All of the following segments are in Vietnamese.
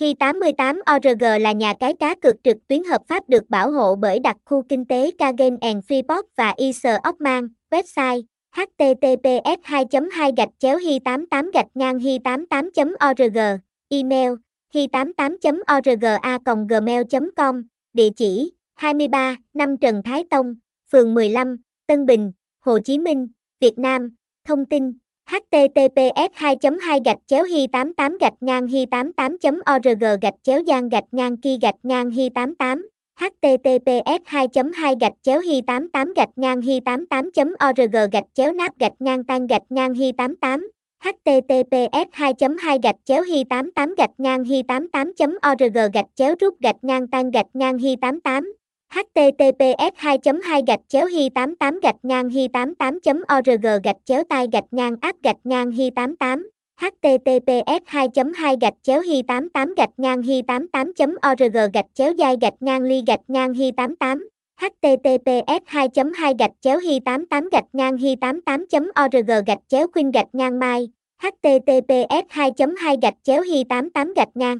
Hi 88 ORG là nhà cái cá cược trực tuyến hợp pháp được bảo hộ bởi đặc khu kinh tế Kagen and Freeport và Isle of website https 2 2 gạch chéo hi 88 gạch ngang hi 88 org email hi 88 org a gmail com, địa chỉ 23 năm Trần Thái Tông, phường 15 Tân Bình, Hồ Chí Minh, Việt Nam. Thông tin https 2 2 gạch chéo hi 88 gạch ngang hi 88 org gạch chéo gian gạch ngang ki gạch ngang hi 88 https 2 2 gạch chéo hi 88 gạch ngang hi 88 org gạch chéo nắp gạch ngang tan gạch ngang hi 88 https 2 2 gạch chéo hi 88 gạch ngang hi 88 org gạch chéo rút gạch ngang tan gạch ngang hi 88 https 2 2 gạch chéo hi 88 gạch ngang hi 88 org gạch chéo tai gạch ngang áp gạch ngang hi 88 https 2 2 gạch chéo hi 88 gạch ngang hi 88 org gạch chéo dai gạch ngang ly gạch ngang hi 88 https 2 2 gạch chéo hi 88 gạch ngang hi 88 org gạch chéo khuyên gạch ngang mai https 2 2 gạch chéo hi 88 gạch ngang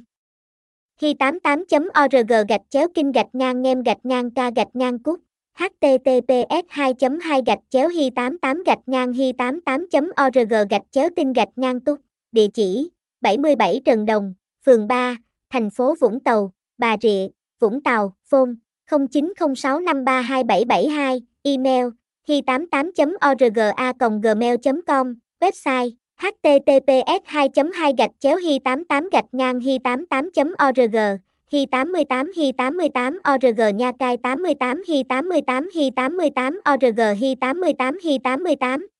hi 88.org gạch chéo kinh gạch ngang ngem gạch ngang ca gạch ngang cút. Https 2 2 gạch chéo hi 88 gạch ngang hi 88.org gạch chéo tinh gạch ngang túc địa chỉ 77 Trần Đồng, phường 3, thành phố Vũng Tàu, Bà Rịa, Vũng Tàu, phone 0906532772, email hi88.org a gmail.com, website https 2 2 gạch chéo hi 88 gạch ngang hi 88 org, hi 88 hi 88 org, nha cai 88 hi 88 hi 88 org, hi 88 hi 88